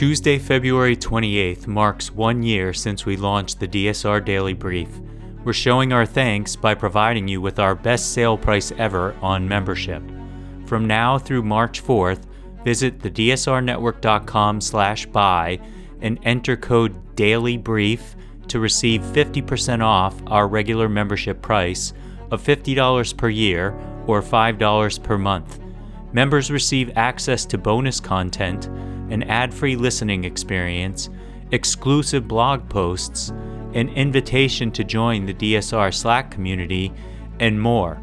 Tuesday, February 28th marks one year since we launched the DSR Daily Brief. We're showing our thanks by providing you with our best sale price ever on membership. From now through March 4th, visit thedsrnetwork.com slash buy and enter code DAILYBRIEF to receive 50% off our regular membership price of $50 per year or $5 per month. Members receive access to bonus content, an ad free listening experience, exclusive blog posts, an invitation to join the DSR Slack community, and more.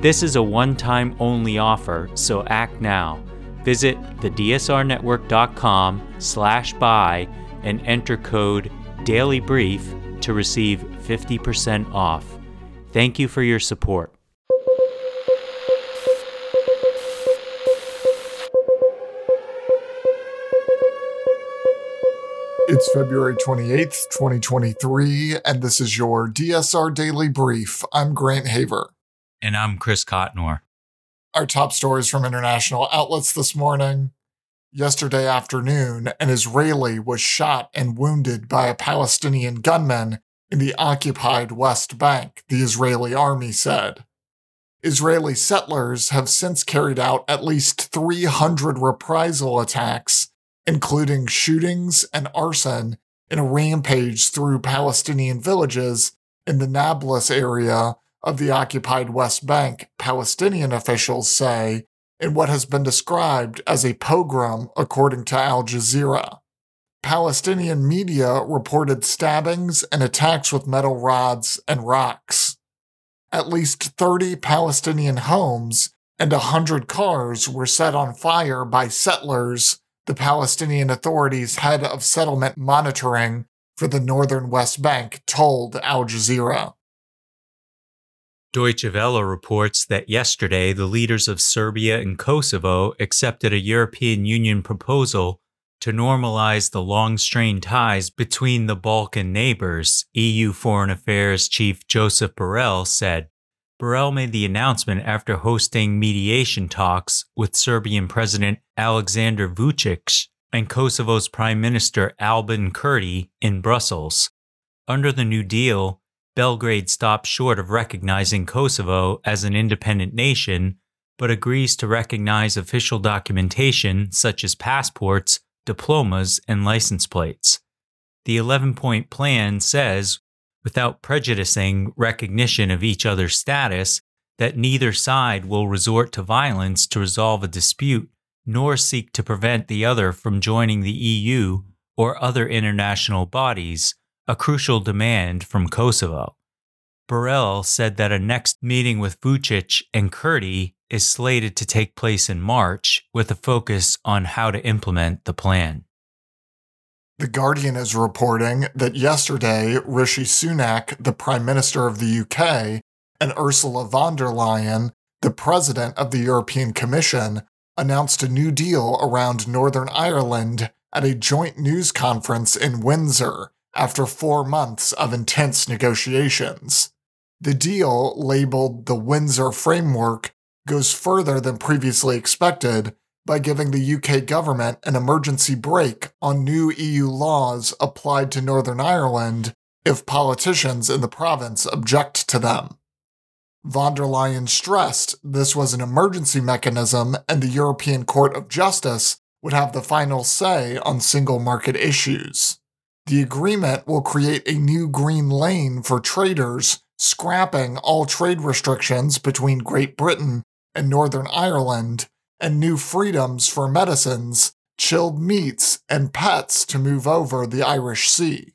This is a one time only offer, so act now. Visit thedsrnetwork.com slash buy and enter code DAILYBRIEF to receive 50% off. Thank you for your support. It's February 28th, 2023, and this is your DSR Daily Brief. I'm Grant Haver. And I'm Chris Cotnor. Our top stories from international outlets this morning. Yesterday afternoon, an Israeli was shot and wounded by a Palestinian gunman in the occupied West Bank, the Israeli army said. Israeli settlers have since carried out at least 300 reprisal attacks including shootings and arson in a rampage through Palestinian villages in the Nablus area of the occupied West Bank, Palestinian officials say, in what has been described as a pogrom, according to Al Jazeera. Palestinian media reported stabbings and attacks with metal rods and rocks. At least 30 Palestinian homes and 100 cars were set on fire by settlers the Palestinian Authority's head of settlement monitoring for the northern West Bank told Al Jazeera. Deutsche Welle reports that yesterday the leaders of Serbia and Kosovo accepted a European Union proposal to normalize the long strained ties between the Balkan neighbors, EU Foreign Affairs Chief Joseph Borrell said. Borrell made the announcement after hosting mediation talks with Serbian President Aleksandar Vucic and Kosovo's Prime Minister Albin Kurti in Brussels. Under the New Deal, Belgrade stops short of recognizing Kosovo as an independent nation, but agrees to recognize official documentation such as passports, diplomas, and license plates. The 11 point plan says without prejudicing recognition of each other's status, that neither side will resort to violence to resolve a dispute, nor seek to prevent the other from joining the EU or other international bodies, a crucial demand from Kosovo. Borrell said that a next meeting with Vucic and Kurti is slated to take place in March with a focus on how to implement the plan. The Guardian is reporting that yesterday, Rishi Sunak, the Prime Minister of the UK, and Ursula von der Leyen, the President of the European Commission, announced a new deal around Northern Ireland at a joint news conference in Windsor after four months of intense negotiations. The deal, labeled the Windsor Framework, goes further than previously expected by giving the UK government an emergency brake on new EU laws applied to Northern Ireland if politicians in the province object to them. Von der Leyen stressed this was an emergency mechanism and the European Court of Justice would have the final say on single market issues. The agreement will create a new green lane for traders, scrapping all trade restrictions between Great Britain and Northern Ireland and new freedoms for medicines, chilled meats, and pets to move over the Irish Sea.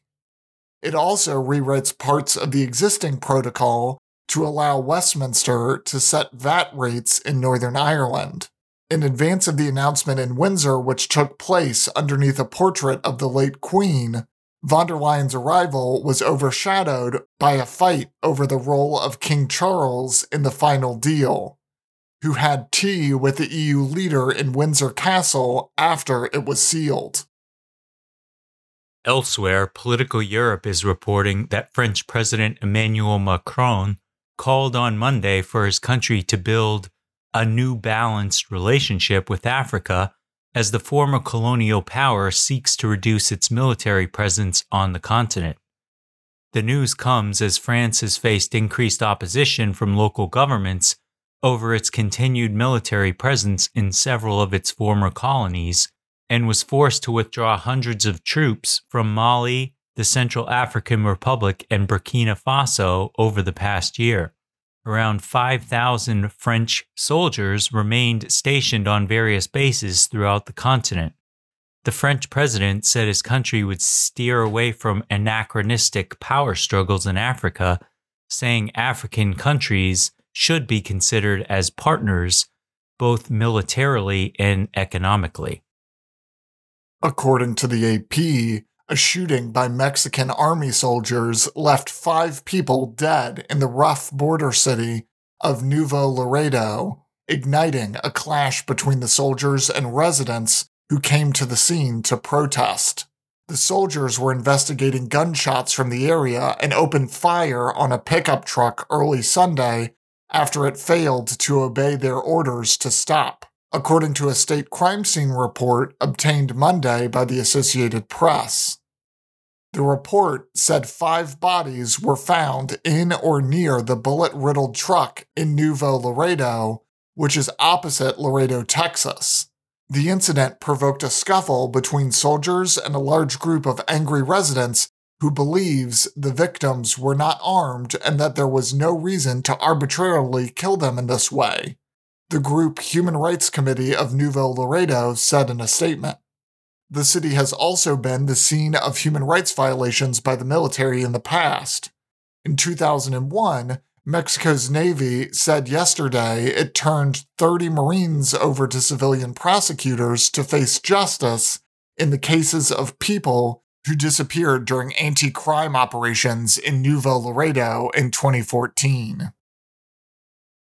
It also rewrites parts of the existing protocol to allow Westminster to set VAT rates in Northern Ireland. In advance of the announcement in Windsor, which took place underneath a portrait of the late Queen, von der Leyen's arrival was overshadowed by a fight over the role of King Charles in the final deal who had tea with the EU leader in Windsor Castle after it was sealed. Elsewhere, Politico Europe is reporting that French President Emmanuel Macron called on Monday for his country to build a new balanced relationship with Africa as the former colonial power seeks to reduce its military presence on the continent. The news comes as France has faced increased opposition from local governments over its continued military presence in several of its former colonies and was forced to withdraw hundreds of troops from Mali, the Central African Republic, and Burkina Faso over the past year. Around 5,000 French soldiers remained stationed on various bases throughout the continent. The French president said his country would steer away from anachronistic power struggles in Africa, saying African countries should be considered as partners both militarily and economically. According to the AP, a shooting by Mexican army soldiers left five people dead in the rough border city of Nuevo Laredo, igniting a clash between the soldiers and residents who came to the scene to protest. The soldiers were investigating gunshots from the area and opened fire on a pickup truck early Sunday after it failed to obey their orders to stop according to a state crime scene report obtained Monday by the Associated Press. The report said five bodies were found in or near the bullet riddled truck in Nuevo Laredo, which is opposite Laredo, Texas. The incident provoked a scuffle between soldiers and a large group of angry residents who believes the victims were not armed and that there was no reason to arbitrarily kill them in this way the group Human Rights Committee of Nuevo Laredo said in a statement. The city has also been the scene of human rights violations by the military in the past. In 2001, Mexico's Navy said yesterday it turned 30 Marines over to civilian prosecutors to face justice in the cases of people who disappeared during anti crime operations in Nuevo Laredo in 2014.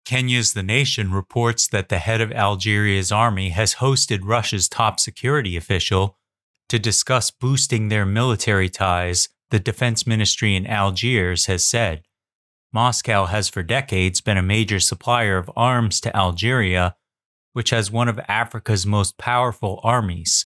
Kenya's The Nation reports that the head of Algeria's army has hosted Russia's top security official to discuss boosting their military ties, the defense ministry in Algiers has said. Moscow has for decades been a major supplier of arms to Algeria, which has one of Africa's most powerful armies.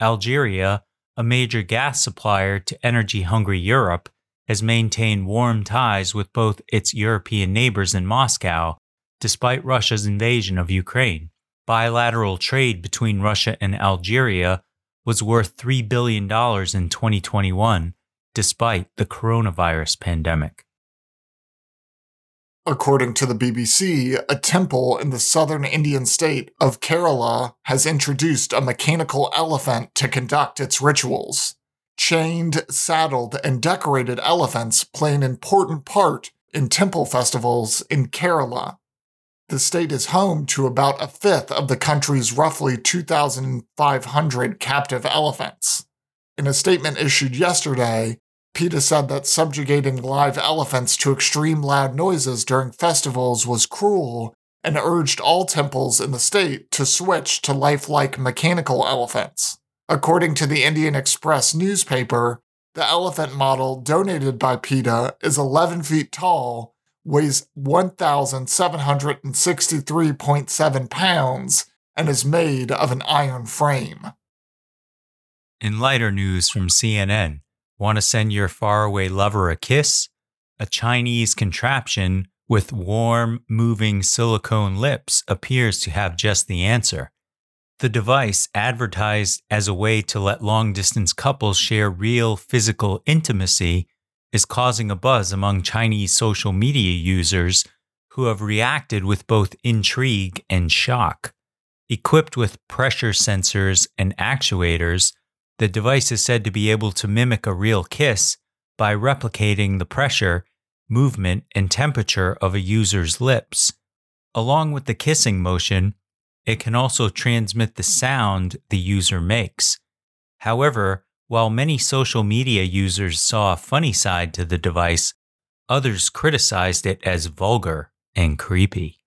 Algeria, a major gas supplier to energy hungry Europe, has maintained warm ties with both its European neighbors in Moscow despite Russia's invasion of Ukraine. Bilateral trade between Russia and Algeria was worth $3 billion in 2021, despite the coronavirus pandemic. According to the BBC, a temple in the southern Indian state of Kerala has introduced a mechanical elephant to conduct its rituals. Chained, saddled, and decorated elephants play an important part in temple festivals in Kerala. The state is home to about a fifth of the country's roughly 2,500 captive elephants. In a statement issued yesterday, PETA said that subjugating live elephants to extreme loud noises during festivals was cruel and urged all temples in the state to switch to lifelike mechanical elephants. According to the Indian Express newspaper, the elephant model donated by PETA is 11 feet tall weighs 1,763.7 pounds and is made of an iron frame. In lighter news from CNN, want to send your faraway lover a kiss? A Chinese contraption with warm, moving silicone lips appears to have just the answer. The device, advertised as a way to let long distance couples share real physical intimacy, is causing a buzz among Chinese social media users who have reacted with both intrigue and shock. Equipped with pressure sensors and actuators, the device is said to be able to mimic a real kiss by replicating the pressure, movement, and temperature of a user's lips. Along with the kissing motion, it can also transmit the sound the user makes. However, while many social media users saw a funny side to the device, others criticized it as vulgar and creepy.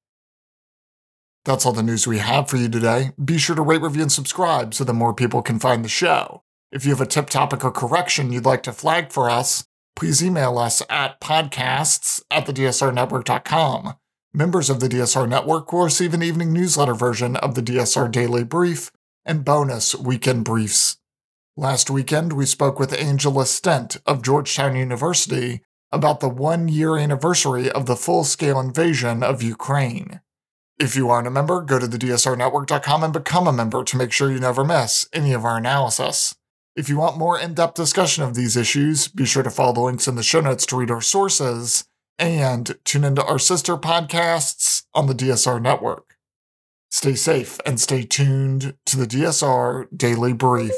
That's all the news we have for you today. Be sure to rate, review, and subscribe so that more people can find the show. If you have a tip, topic, or correction you'd like to flag for us, please email us at podcasts at thedsrnetwork.com. Members of the DSR Network will receive an evening newsletter version of the DSR Daily Brief and bonus weekend briefs. Last weekend, we spoke with Angela Stent of Georgetown University about the one year anniversary of the full scale invasion of Ukraine. If you aren't a member, go to the DSRnetwork.com and become a member to make sure you never miss any of our analysis. If you want more in depth discussion of these issues, be sure to follow the links in the show notes to read our sources and tune into our sister podcasts on the DSR network. Stay safe and stay tuned to the DSR Daily Brief.